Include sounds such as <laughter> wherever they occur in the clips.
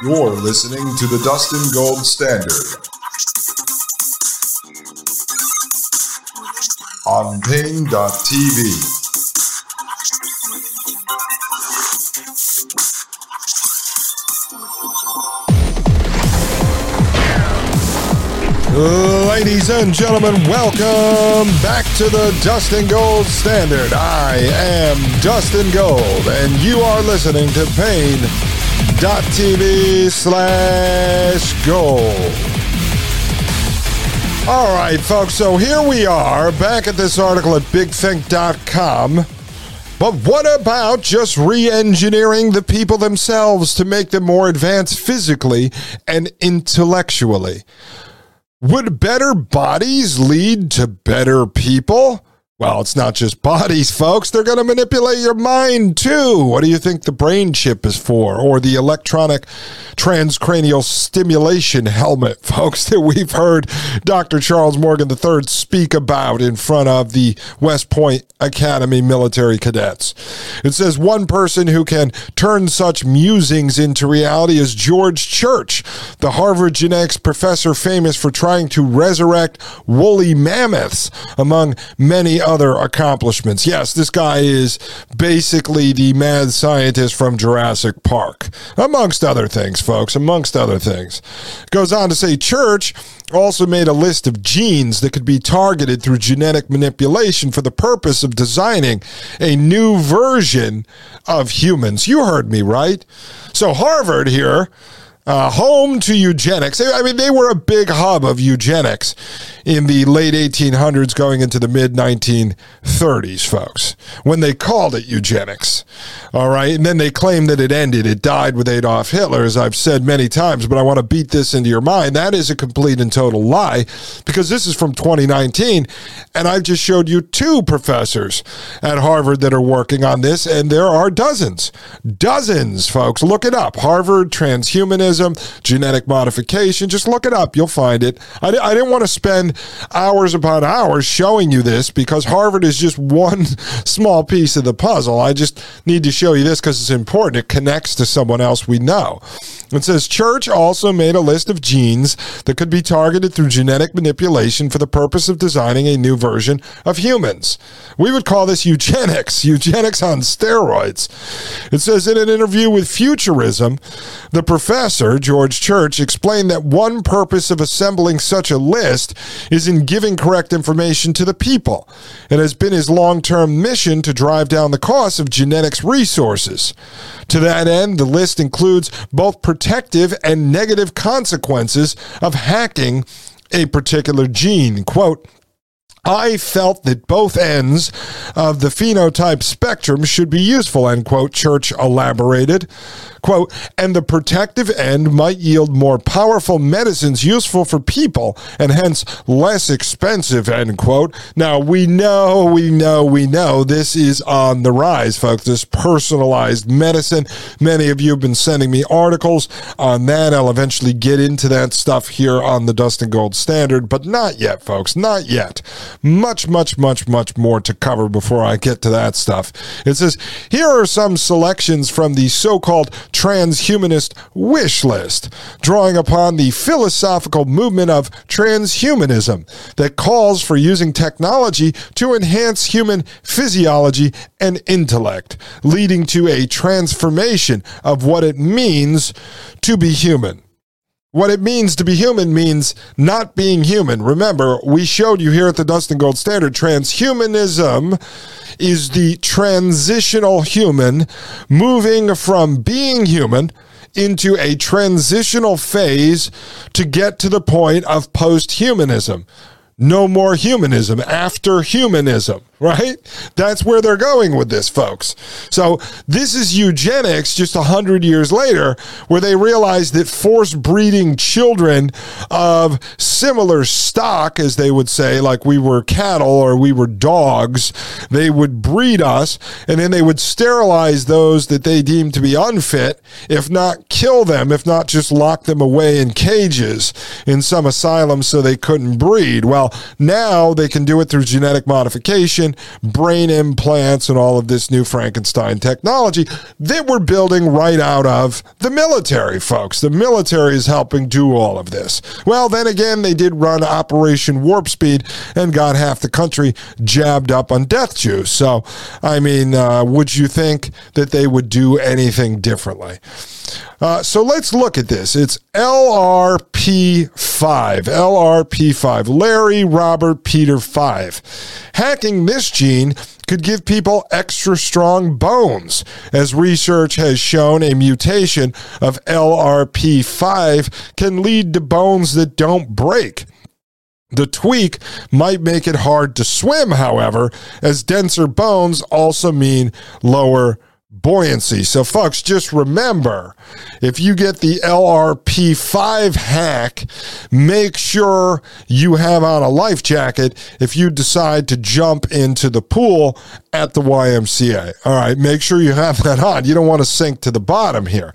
You're listening to the Dustin Gold Standard on Paine.tv. Ladies and gentlemen, welcome back to the Dustin Gold Standard. I am Dustin Gold, and you are listening to Paine.tv slash gold. All right, folks, so here we are back at this article at bigthink.com. But what about just re engineering the people themselves to make them more advanced physically and intellectually? Would better bodies lead to better people? Well, it's not just bodies, folks. They're going to manipulate your mind too. What do you think the brain chip is for? Or the electronic transcranial stimulation helmet, <laughs> folks, that we've heard Dr. Charles Morgan III speak about in front of the West Point Academy military cadets. It says one person who can turn such musings into reality is George Church, the Harvard genetics professor famous for trying to resurrect woolly mammoths, among many other accomplishments. Yes, this guy is basically the mad scientist from Jurassic Park, amongst other things, folks, amongst other things. Goes on to say Church also made a list of genes that could be targeted through genetic manipulation for the purpose of designing a new version of humans. You heard me, right? So, Harvard here uh, home to eugenics. I mean, they were a big hub of eugenics in the late 1800s, going into the mid 1930s, folks, when they called it eugenics. All right. And then they claimed that it ended. It died with Adolf Hitler, as I've said many times, but I want to beat this into your mind. That is a complete and total lie because this is from 2019. And I've just showed you two professors at Harvard that are working on this, and there are dozens. Dozens, folks. Look it up. Harvard Transhumanism genetic modification. Just look it up. You'll find it. I, I didn't want to spend hours upon hours showing you this because Harvard is just <laughs> one small piece of the puzzle. I just need to show you this because it's important. It connects to someone else we know. It says Church also made a list of genes that could be targeted through genetic manipulation for the purpose of designing a new version of humans. We would call this eugenics, <laughs> eugenics on steroids. It says in an interview with Futurism, the professor, George Church, explained that one purpose of assembling such a list is in giving correct information to the people. It has been his long term mission to drive down the cost of genetics resources. To that end, the list includes both protective and negative consequences of hacking a particular gene. Quote, I felt that both ends of the phenotype spectrum should be useful, end quote, Church elaborated. Quote, and the protective end might yield more powerful medicines useful for people and hence less expensive, end quote. Now, we know, we know, we know this is on the rise, folks, this personalized medicine. Many of you have been sending me articles on that. I'll eventually get into that stuff here on the Dustin Gold Standard, but not yet, folks, not yet. Much, much, much, much more to cover before I get to that stuff. It says, here are some selections from the so called transhumanist wish list, drawing upon the philosophical movement of transhumanism that calls for using technology to enhance human physiology and intellect, leading to a transformation of what it means to be human. What it means to be human means not being human. Remember, we showed you here at the Dustin Gold Standard transhumanism is the transitional human moving from being human into a transitional phase to get to the point of post humanism no more humanism. After humanism, <laughs> right? That's where they're going with this, folks. So this is eugenics just a hundred years later, where they realized that forced breeding children of similar stock, as they would say, like we were cattle or we were dogs, they would breed us and then they would sterilize those that they deemed to be unfit, if not kill them, if not just lock them away in cages in some asylum so they couldn't breed. Well, now they can do it through genetic modification, brain implants, and all of this new Frankenstein technology that we're building right out of the military, folks. The military is helping do all of this. Well, then again, they did run Operation Warp Speed and got half the country jabbed up on death juice. So, I mean, uh, would you think that they would do anything differently? Uh, so let's look at this. It's LRP5. LRP5. Larry Robert Peter 5. Hacking this gene could give people extra strong bones, as research has shown a mutation of LRP5 can lead to bones that don't break. The tweak might make it hard to swim, however, as denser bones also mean lower buoyancy. So, folks, just remember if you get the LRP5 hack, make sure you have on a life jacket if you decide to jump into the pool at the YMCA. All right, make sure you have that on. You don't want to sink to the bottom here.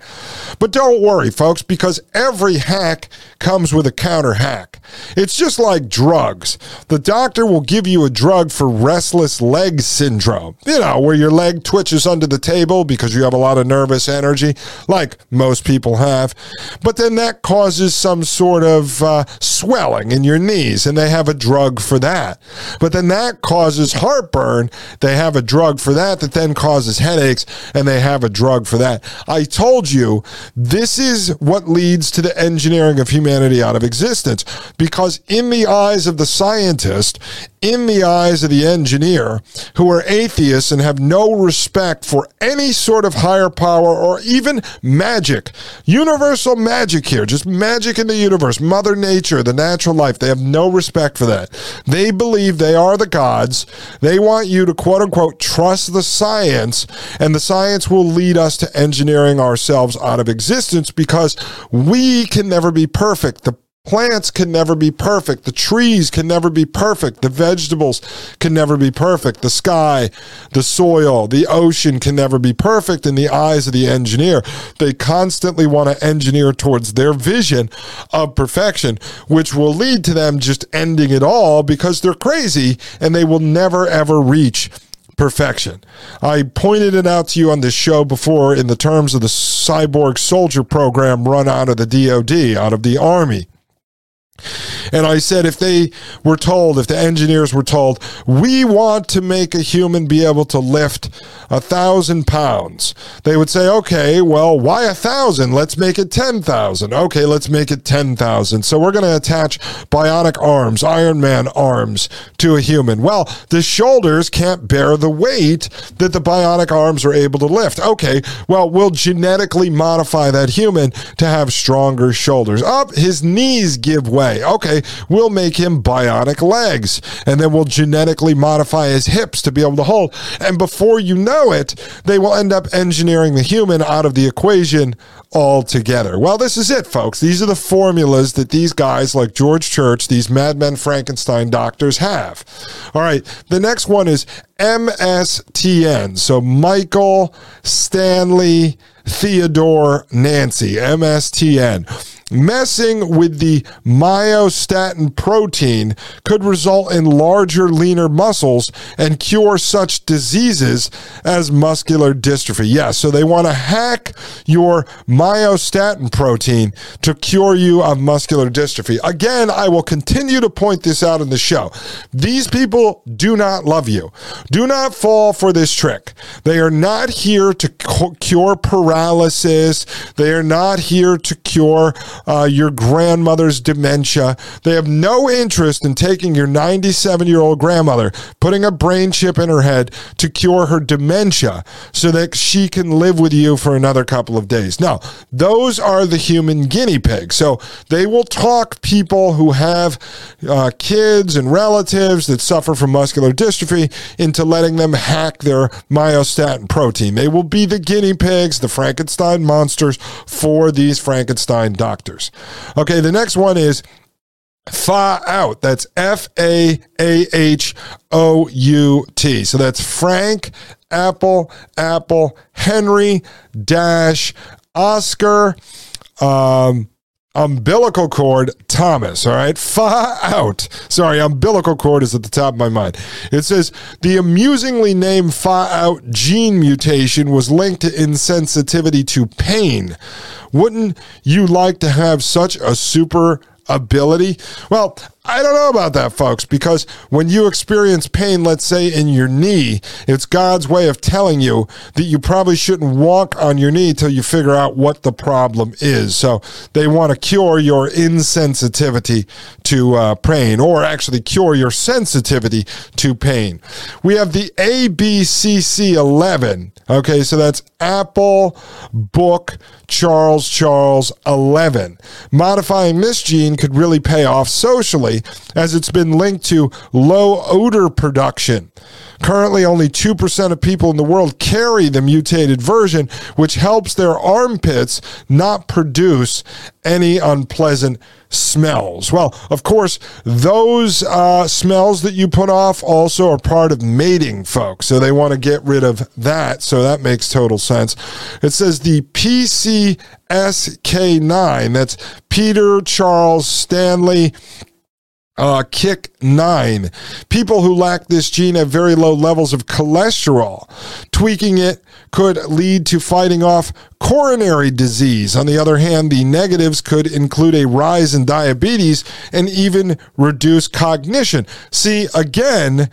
But don't worry, folks, because every hack comes with a counter hack. It's just like drugs. The doctor will give you a drug for restless leg syndrome, you know, where your leg twitches under the table because you have a lot of nervous energy, like most people have. But then that causes some sort of uh, swelling in your knees, and they have a drug for that. But then that causes heartburn. They have a drug for that that then causes headaches, and they have a drug for that. I told you this is what leads to the engineering of humanity out of existence because, in the eyes of the scientist, in the eyes of the engineer who are atheists and have no respect for any sort of higher power or even magic. Universal magic here, just magic in the universe, Mother Nature, the natural life. They have no respect for that. They believe they are the gods. They want you to quote unquote trust the science, and the science will lead us to engineering ourselves out of existence because we can never be perfect. The Plants can never be perfect. The trees can never be perfect. The vegetables can never be perfect. The sky, the soil, the ocean can never be perfect in the eyes of the engineer. They constantly want to engineer towards their vision of perfection, which will lead to them just ending it all because they're crazy and they will never ever reach perfection. I pointed it out to you on this show before in the terms of the cyborg soldier program run out of the DoD, out of the Army. And I said, if they were told, if the engineers were told, we want to make a human be able to lift a thousand pounds, they would say, okay, well, why a thousand? Let's make it 10,000. Okay, let's make it 10,000. So we're going to attach bionic arms, Iron Man arms to a human. Well, the shoulders can't bear the weight that the bionic arms are able to lift. Okay, well, we'll genetically modify that human to have stronger shoulders. Up, oh, his knees give way way. Okay, we'll make him bionic legs and then we'll genetically modify his hips to be able to hold. And before you know it, they will end up engineering the human out of the equation altogether. Well, this is it, folks. These are the formulas that these guys like George Church, these madmen Frankenstein doctors have. All right, the next one is MSTN. So Michael Stanley Theodore Nancy, MSTN. Messing with the myostatin protein could result in larger, leaner muscles and cure such diseases as muscular dystrophy. Yes, yeah, so they want to hack your myostatin protein to cure you of muscular dystrophy. Again, I will continue to point this out in the show. These people do not love you. Do not fall for this trick. They are not here to cure paralysis. They are not here to cure uh, your grandmother's dementia. They have no interest in taking your 97 year old grandmother, putting a brain chip in her head to cure her dementia so that she can live with you for another couple of days. Now, those are the human guinea pigs. So they will talk people who have uh, kids and relatives that suffer from muscular dystrophy into letting them hack their myostatin protein. They will be the guinea pigs, the Frankenstein monsters for these Frankenstein doctors. Okay, the next one is FAAH-OUT. That's F A A H O U T. So that's Frank, Apple, Apple, Henry, Dash, Oscar, um, umbilical cord Thomas. All right. <laughs> FAAH-OUT. Sorry, umbilical cord is at the top of my mind. It says the amusingly named FAAH-OUT gene mutation was linked to insensitivity to pain. Wouldn't you like to have such a super ability? Well, I don't know about that, folks, because when you experience pain, let's say in your knee, it's God's way of telling you that you probably shouldn't walk on your knee till you figure out what the problem is. So they want to cure your insensitivity to uh, pain, or actually cure your sensitivity to pain. We have the ABCC11. Okay, so that's Apple Book Charles Charles 11. Modifying this gene could really pay off socially as it's been linked to low odor production. Currently, only 2% of people in the world carry the mutated version, which helps their armpits not produce any unpleasant smells. Well, of course, those uh, smells that you put off also are part of mating, folks. So they want to get rid of that. So that makes total sense. It says the PCSK9, that's Peter Charles Stanley uh, kick nine. People who lack this gene have very low levels of cholesterol. Tweaking it could lead to fighting off coronary disease. On the other hand, the negatives could include a rise in diabetes and even reduce cognition. See, again,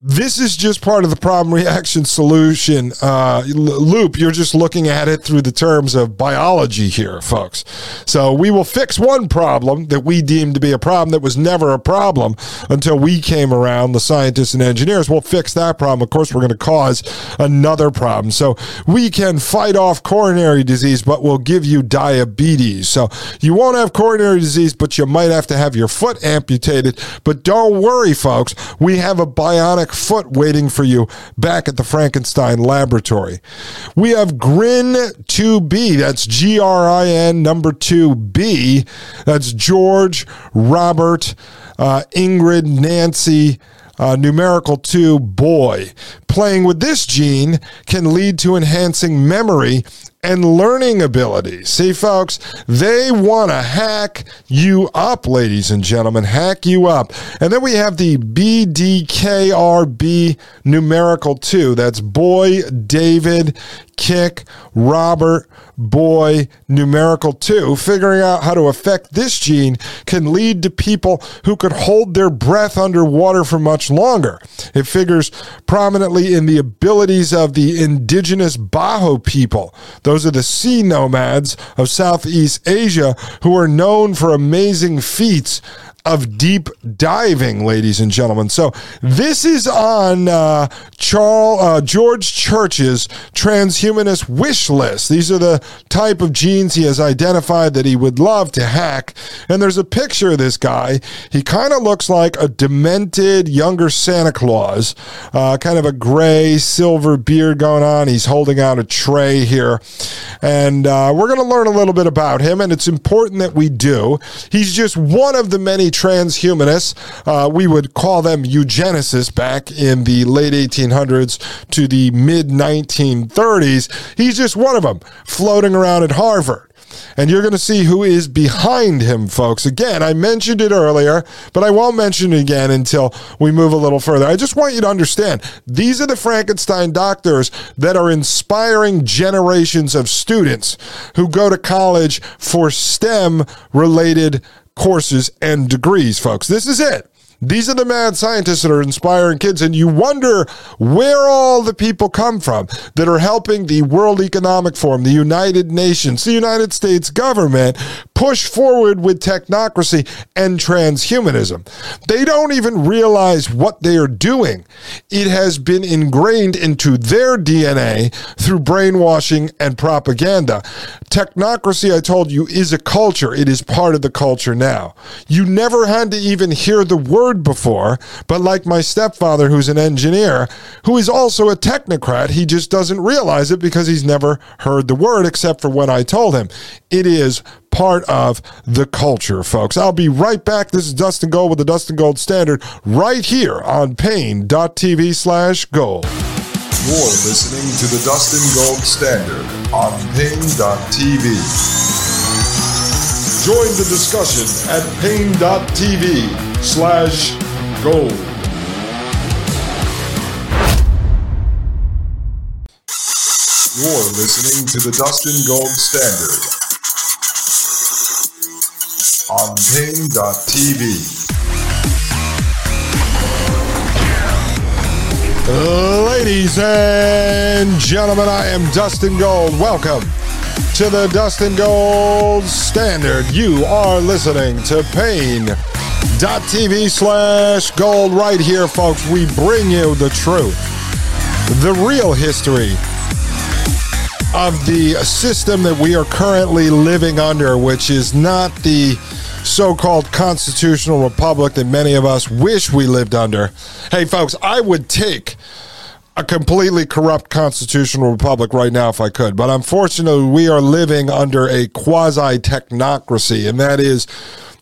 this is just part of the problem reaction solution uh, loop. You're just looking at it through the terms of biology here, folks. So we will fix one problem that we deemed to be a problem that was never a problem until we came around, the scientists and engineers. We'll fix that problem. Of course, we're going to cause another problem. So we can fight off coronary disease, but we'll give you diabetes. So you won't have coronary disease, but you might have to have your foot amputated. But don't worry, folks. We have a bionic foot waiting for you back at the Frankenstein laboratory. We have Grin 2B. That's G R I N number 2B. That's George, Robert, uh, Ingrid, Nancy. Uh, numerical 2 boy. Playing with this gene can lead to enhancing memory and learning abilities. See, folks, they want to hack you up, ladies and gentlemen, hack you up. And then we have the BDKRB numerical two. That's boy, David, kick, Robert, boy, numerical two. Figuring out how to affect this gene can lead to people who could hold their breath underwater for much longer. It figures prominently in the abilities of the indigenous Bajau people. Those are the sea nomads of Southeast Asia who are known for amazing feats of deep diving, ladies and gentlemen. So this is on uh, Charles uh, George Church's transhumanist wish list. These are the type of genes he has identified that he would love to hack. And there's a picture of this guy. He kind of looks like a demented younger Santa Claus, uh, kind of a gray silver beard going on. He's holding out a tray here, and uh, we're going to learn a little bit about him. And it's important that we do. He's just one of the many transhumanists. Uh, we would call them eugenicists back in the late 1800s to the mid 1930s. He's just one of them floating around at Harvard. And you're going to see who is behind him, folks. Again, I mentioned it earlier, but I won't mention it again until we move a little further. I just want you to understand these are the Frankenstein doctors that are inspiring generations of students who go to college for STEM related courses and degrees, folks. This is it. These are the mad scientists that are inspiring kids, and you wonder where all the people come from that are helping the World Economic Forum, the United Nations, the United States government push forward with technocracy and transhumanism. They don't even realize what they are doing. It has been ingrained into their DNA through brainwashing and propaganda. Technocracy, I told you, is a culture. It is part of the culture now. You never had to even hear the word before, but like my stepfather, who's an engineer, who is also a technocrat, he just doesn't realize it because he's never heard the word except for when I told him. It is part of the culture, folks. I'll be right back. This is Dustin Gold with the Dustin Gold Standard right here on Paine.tv slash gold. You're listening to the Dustin Gold Standard on Paine.tv. Join the discussion at Paine.tv slash gold. You're listening to the Dustin Gold Standard on Paine.tv. Ladies and gentlemen, I am Dustin Gold. Welcome to the Dustin Gold Standard. You are listening to Paine.tv slash gold right here, folks. We bring you the truth, the real history of the system that we are currently living under, which is not the so called constitutional republic that many of us wish we lived under. Hey, folks, I would take a completely corrupt constitutional republic right now if I could. But unfortunately, we are living under a quasi technocracy, and that is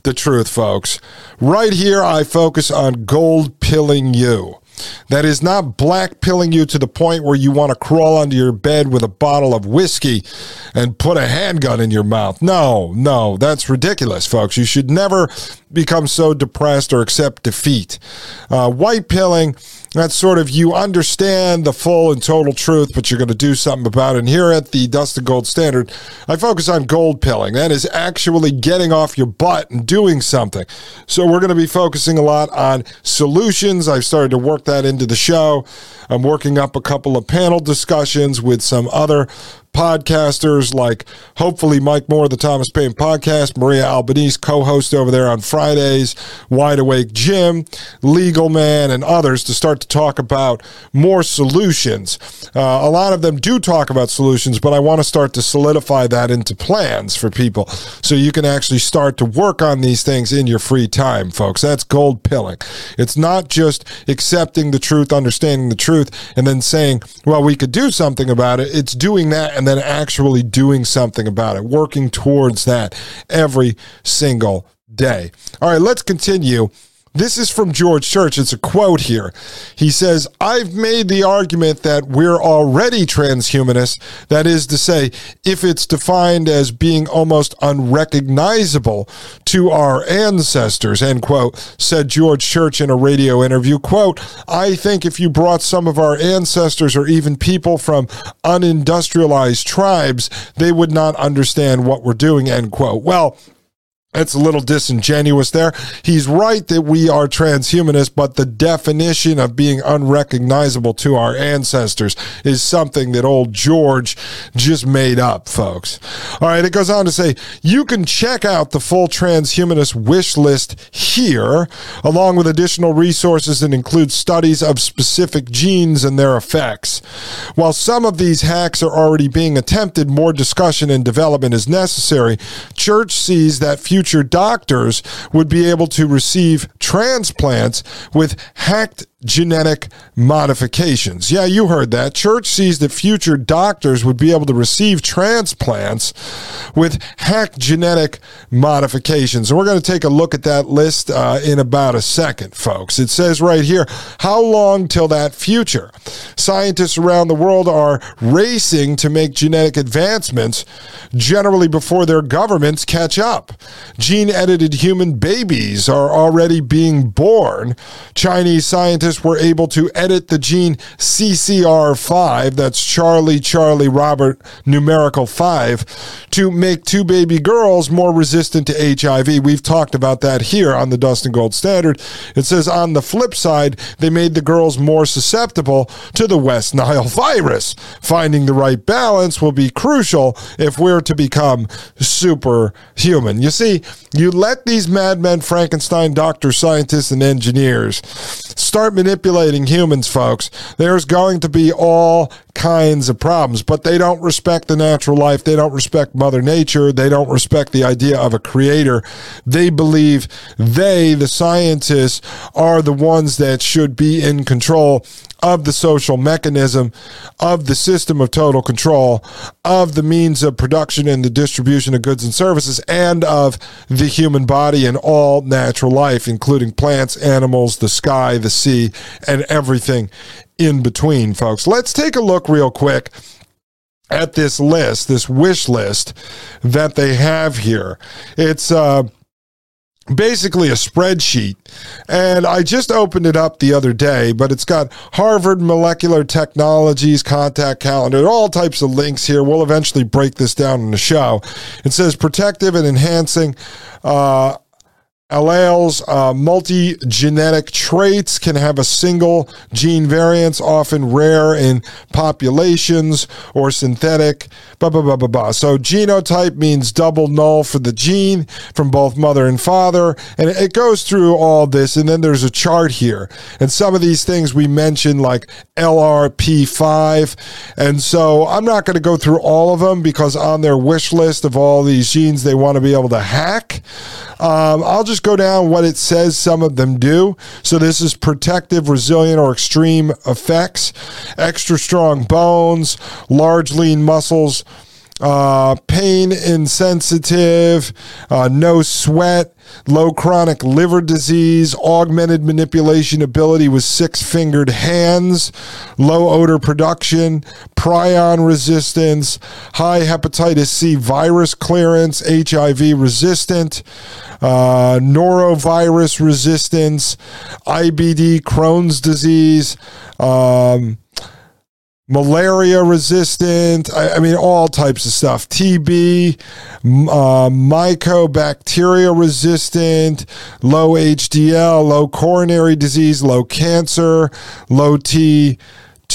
the truth, folks. Right here, I focus on gold pilling you. That is not black pilling you to the point where you want to crawl under your bed with a bottle of whiskey and put a handgun in your mouth. No, no, that's ridiculous, folks. You should never become so depressed or accept defeat. Uh, white pilling that's sort of you understand the full and total truth, but you're going to do something about it. And here at the Dustin Gold Standard, I focus on gold pilling. That is actually getting off your butt and doing something. So we're going to be focusing a lot on solutions. I've started to work that into the show. I'm working up a couple of panel discussions with some other podcasters like hopefully Mike Moore, the Thomas Paine podcast, Maria Albanese, co host over there on Fridays, Wide Awake Jim, Legal Man, and others to start to talk about more solutions. Uh, a lot of them do talk about solutions, but I want to start to solidify that into plans for people so you can actually start to work on these things in your free time, folks. That's gold pilling. It's not just accepting the truth, understanding the truth, and then saying, well, we could do something about it. It's doing that and then actually doing something about it, working towards that every single day. All right, let's continue this is from George Church. It's a quote here. He says, I've made the argument that we're already transhumanists. That is to say, if it's defined as being almost unrecognizable to our ancestors, end quote, said George Church in a radio interview. Quote, I think if you brought some of our ancestors or even people from unindustrialized tribes, they would not understand what we're doing, end quote. Well, it's a little disingenuous there. He's right that we are transhumanists, but the definition of being unrecognizable to our ancestors is something that old George just made up, folks. All right, it goes on to say you can check out the full transhumanist wish list here, along with additional resources that include studies of specific genes and their effects. While some of these hacks are already being attempted, more discussion and development is necessary. Church sees that future future doctors would be able to receive transplants with hacked genetic modifications. Yeah, you heard that. Church sees that future doctors would be able to receive transplants with hacked genetic modifications. And we're going to take a look at that list uh, in about a second, folks. It says right here how long till that future? Scientists around the world are racing to make genetic advancements, generally before their governments catch up. Gene edited human babies are already being born. Chinese scientists were able to edit the gene CCR5, that's Charlie, Charlie, Robert, numerical 5, to make two baby girls more resistant to HIV. We've talked about that here on the Dustin Gold Standard. It says on the flip side, they made the girls more susceptible to the West Nile virus. Finding the right balance will be crucial if we're to become superhuman. You see, you let these madmen, Frankenstein, doctors, scientists, and engineers start manipulating humans, folks. There's going to be all kinds of problems, but they don't respect the natural life. They don't respect Mother Nature. They don't respect the idea of a creator. They believe they, the scientists, are the ones that should be in control of the social mechanism, of the system of total control, of the means of production and the distribution of goods and services, and of the human body and all natural life, including plants, animals, the sky, the sea, and everything in between, folks. Let's take a look real quick at this list, this wish list that they have here. It's uh, basically a spreadsheet. And I just opened it up the other day, but it's got Harvard Molecular Technologies contact calendar, all types of links here. We'll eventually break this down in the show. It says protective and enhancing. Uh, Alleles, uh, multi-genetic traits can have a single gene variance, often rare in populations or synthetic. Blah, blah, blah, blah, blah. So genotype means double null for the gene from both mother and father. And it goes through all this. And then there's a chart here. And some of these things we mentioned, like LRP5. And so I'm not going to go through all of them because on their wish list of all these genes they want to be able to hack, um, I'll just go down what it says some of them do. So this is protective, resilient, or extreme effects, extra strong bones, large lean muscles, uh, pain insensitive, uh, no sweat, low chronic liver disease, augmented manipulation ability with six fingered hands, low odor production, prion resistance, high hepatitis C virus clearance, HIV resistant, uh, norovirus resistance, IBD, Crohn's disease. Um, malaria resistant. I, I, mean, all types of stuff. TB, uh, mycobacteria resistant, low HDL, low coronary disease, low cancer, low T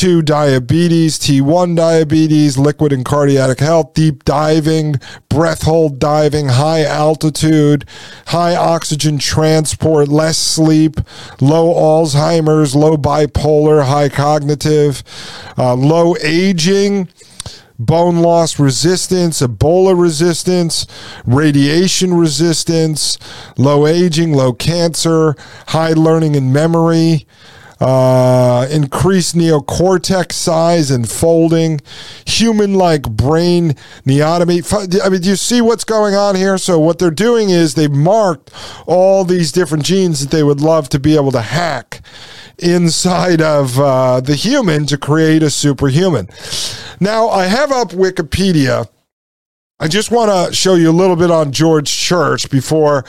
2 diabetes, T1 diabetes, liquid and cardiac health, deep diving, breath hold diving, high altitude, high oxygen transport, less sleep, low Alzheimer's, low bipolar, high cognitive, uh, low aging bone loss resistance, Ebola resistance, radiation resistance, low aging, low cancer, high learning and memory, uh, increased neocortex size and folding, human like brain neoteny. I mean, do you see what's going on here? So, what they're doing is they've marked all these different genes that they would love to be able to hack inside of uh, the human to create a superhuman. Now, I have up Wikipedia. I just want to show you a little bit on George Church before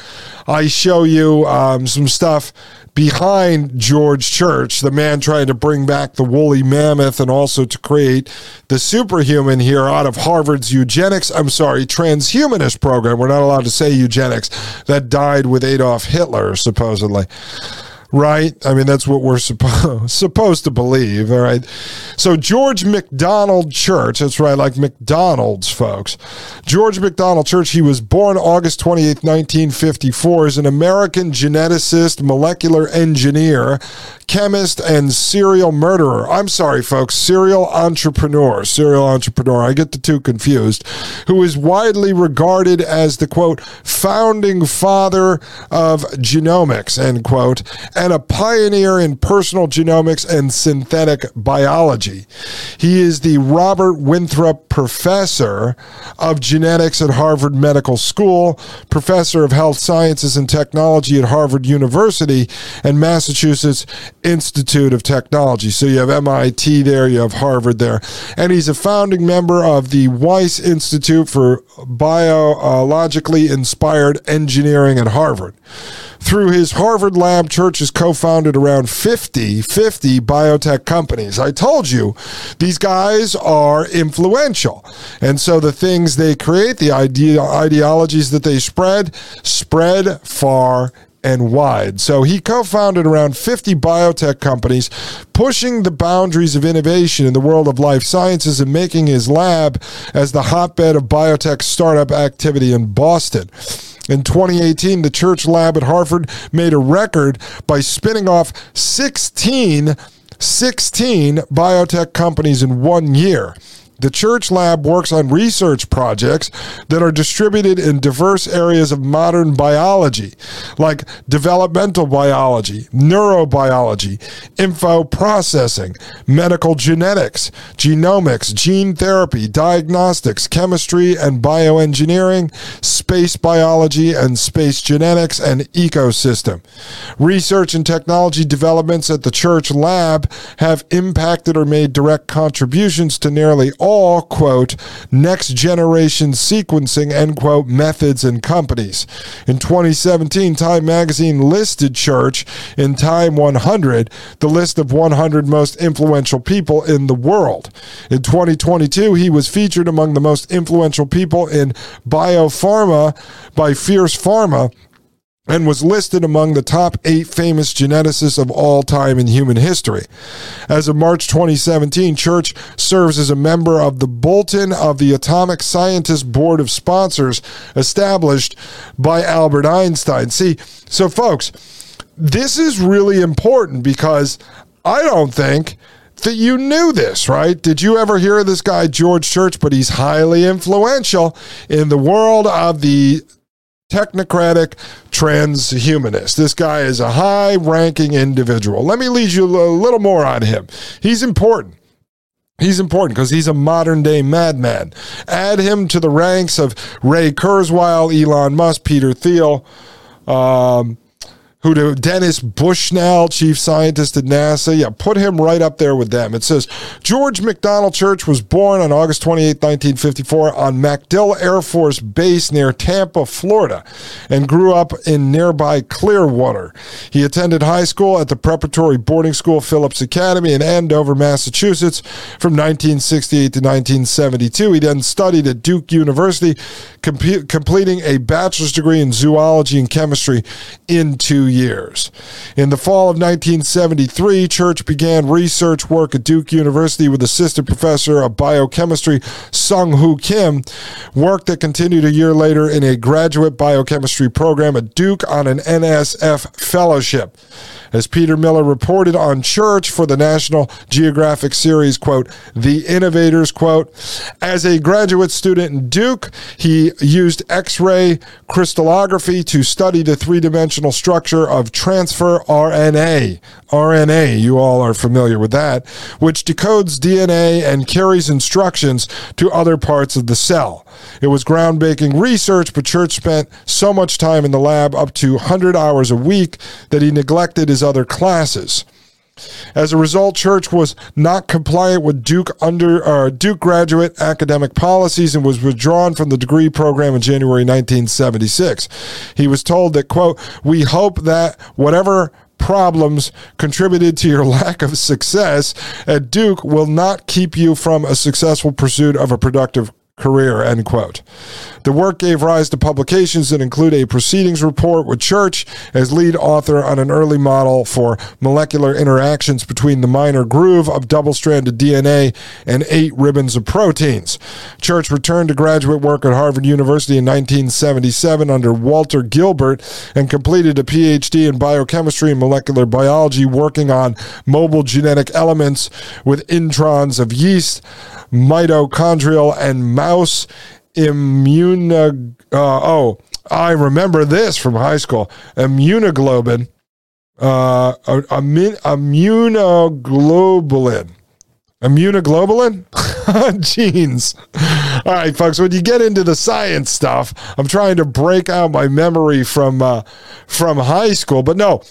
I show you um, some stuff behind George Church, the man trying to bring back the woolly mammoth and also to create the superhuman here out of Harvard's eugenics, I'm sorry, transhumanist program. We're not allowed to say eugenics that died with Adolf Hitler, supposedly right? I mean, that's what we're suppo- <laughs> supposed to believe, all right? So, George McDonald Church, that's right, like McDonald's, folks. George McDonald Church, he was born August 28, 1954, is an American geneticist, molecular engineer, chemist, and serial murderer. I'm sorry, folks, serial entrepreneur, serial entrepreneur. I get the two confused, who is widely regarded as the quote, founding father of genomics, end quote and a pioneer in personal genomics and synthetic biology. He is the Robert Winthrop Professor of Genetics at Harvard Medical School, Professor of Health Sciences and Technology at Harvard University, and Massachusetts Institute of Technology. So you have MIT there, you have Harvard there. And he's a founding member of the Wyss Institute for Biologically Inspired Engineering at Harvard. Through his Harvard lab, Church has co founded around 50, 50 biotech companies. I told you, these guys are influential. And so the things they create, the idea, ideologies that they spread, spread far and wide. So he co founded around 50 biotech companies, pushing the boundaries of innovation in the world of life sciences and making his lab as the hotbed of biotech startup activity in Boston. In 2018, the Church Lab at Harvard made a record by spinning off 16, 16 biotech companies in one year. The Church Lab works on research projects that are distributed in diverse areas of modern biology, like developmental biology, neurobiology, info processing, medical genetics, genomics, gene therapy, diagnostics, chemistry and bioengineering, space biology and space genetics, and ecosystem. Research and technology developments at the Church Lab have impacted or made direct contributions to nearly all quote, next generation sequencing, end quote, methods and companies. In 2017, Time magazine listed Church in Time 100, the list of 100 most influential people in the world. In 2022, he was featured among the most influential people in biopharma by Fierce Pharma and was listed among the top eight famous geneticists of all time in human history. As of March 2017, Church serves as a member of the Bulletin of the Atomic Scientists Board of Sponsors established by Albert Einstein. See, so folks, this is really important because I don't think that you knew this, right? Did you ever hear of this guy, George Church? But he's highly influential in the world of the technocratic transhumanist. This guy is a high ranking individual. Let me lead you a little more on him. He's important. He's important because he's a modern day madman. Add him to the ranks of Ray Kurzweil, Elon Musk, Peter Thiel, um, who do Dennis Bushnell, chief scientist at NASA. Yeah, put him right up there with them. It says George McDonald Church was born on August 28, 1954, on MacDill Air Force Base near Tampa, Florida, and grew up in nearby Clearwater. He attended high school at the preparatory boarding school Phillips Academy in Andover, Massachusetts from 1968 to 1972. He then studied at Duke University, comp- completing a bachelor's degree in zoology and chemistry in two years. In the fall of 1973, Church began research work at Duke University with assistant professor of biochemistry Sung-Hou Kim, work that continued a year later in a graduate biochemistry program at Duke on an NSF fellowship. As Peter Miller reported on Church for the National Geographic series, quote, The Innovators, quote, as a graduate student in Duke, he used X-ray crystallography to study the three-dimensional structure of transfer RNA. RNA, you all are familiar with that, which decodes DNA and carries instructions to other parts of the cell. It was groundbreaking research, but Church spent so much time in the lab, up to 100 hours a week, that he neglected his other classes. As a result, Church was not compliant with Duke under uh, Duke graduate academic policies and was withdrawn from the degree program in January 1976. He was told that quote, "We hope that whatever problems contributed to your <laughs> lack of success at Duke will not keep you from a successful pursuit of a productive career, end quote. The work gave rise to publications that include a proceedings report with Church as lead author on an early model for molecular interactions between the minor groove of double stranded DNA and eight ribbons of proteins. Church returned to graduate work at Harvard University in 1977 under Walter Gilbert and completed a PhD in biochemistry and molecular biology, working on mobile genetic elements with introns of yeast mitochondrial and mouse immune. Uh, oh, I remember this from high school. Immunoglobin. uh, immunoglobulin. Immunoglobulin? <laughs> Genes. All right, folks, when you get into the science stuff, I'm trying to break out my memory from uh, from high school, but no,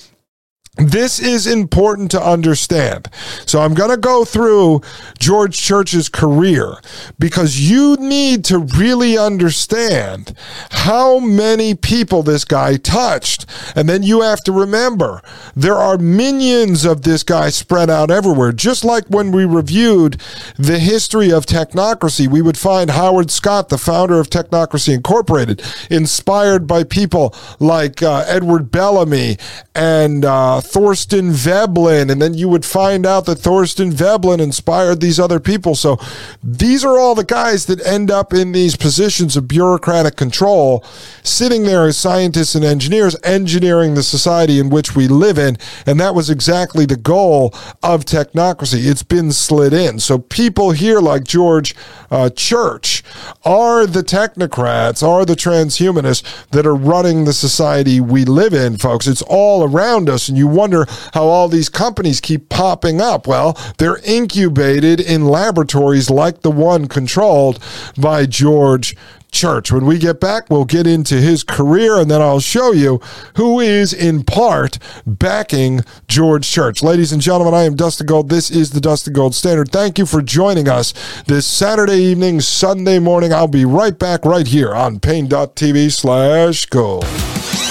this is important to understand. So I'm going to go through George Church's career because you need to really understand how many people this guy touched. And then you have to remember there are minions of this guy spread out everywhere. Just like when we reviewed the history of technocracy, we would find Howard Scott, the founder of Technocracy Incorporated, inspired by people like uh, Edward Bellamy and uh, Thorstein Veblen, and then you would find out that Thorstein Veblen inspired these other people. So these are all the guys that end up in these positions of bureaucratic control, sitting there as scientists and engineers, engineering the society in which we live in. And that was exactly the goal of technocracy. It's been slid in. So people here like George uh, Church are the technocrats, are the transhumanists that are running the society we live in, folks. It's all around us. And you wonder how all these companies keep popping up. Well, they're incubated in laboratories like the one controlled by George Church. When we get back, we'll get into his career and then I'll show you who is in part backing George Church. Ladies and gentlemen, I am Dustin Gold. This is the Dustin Gold Standard. Thank you for joining us this Saturday evening, Sunday morning. I'll be right back right here on Paine.tv slash gold.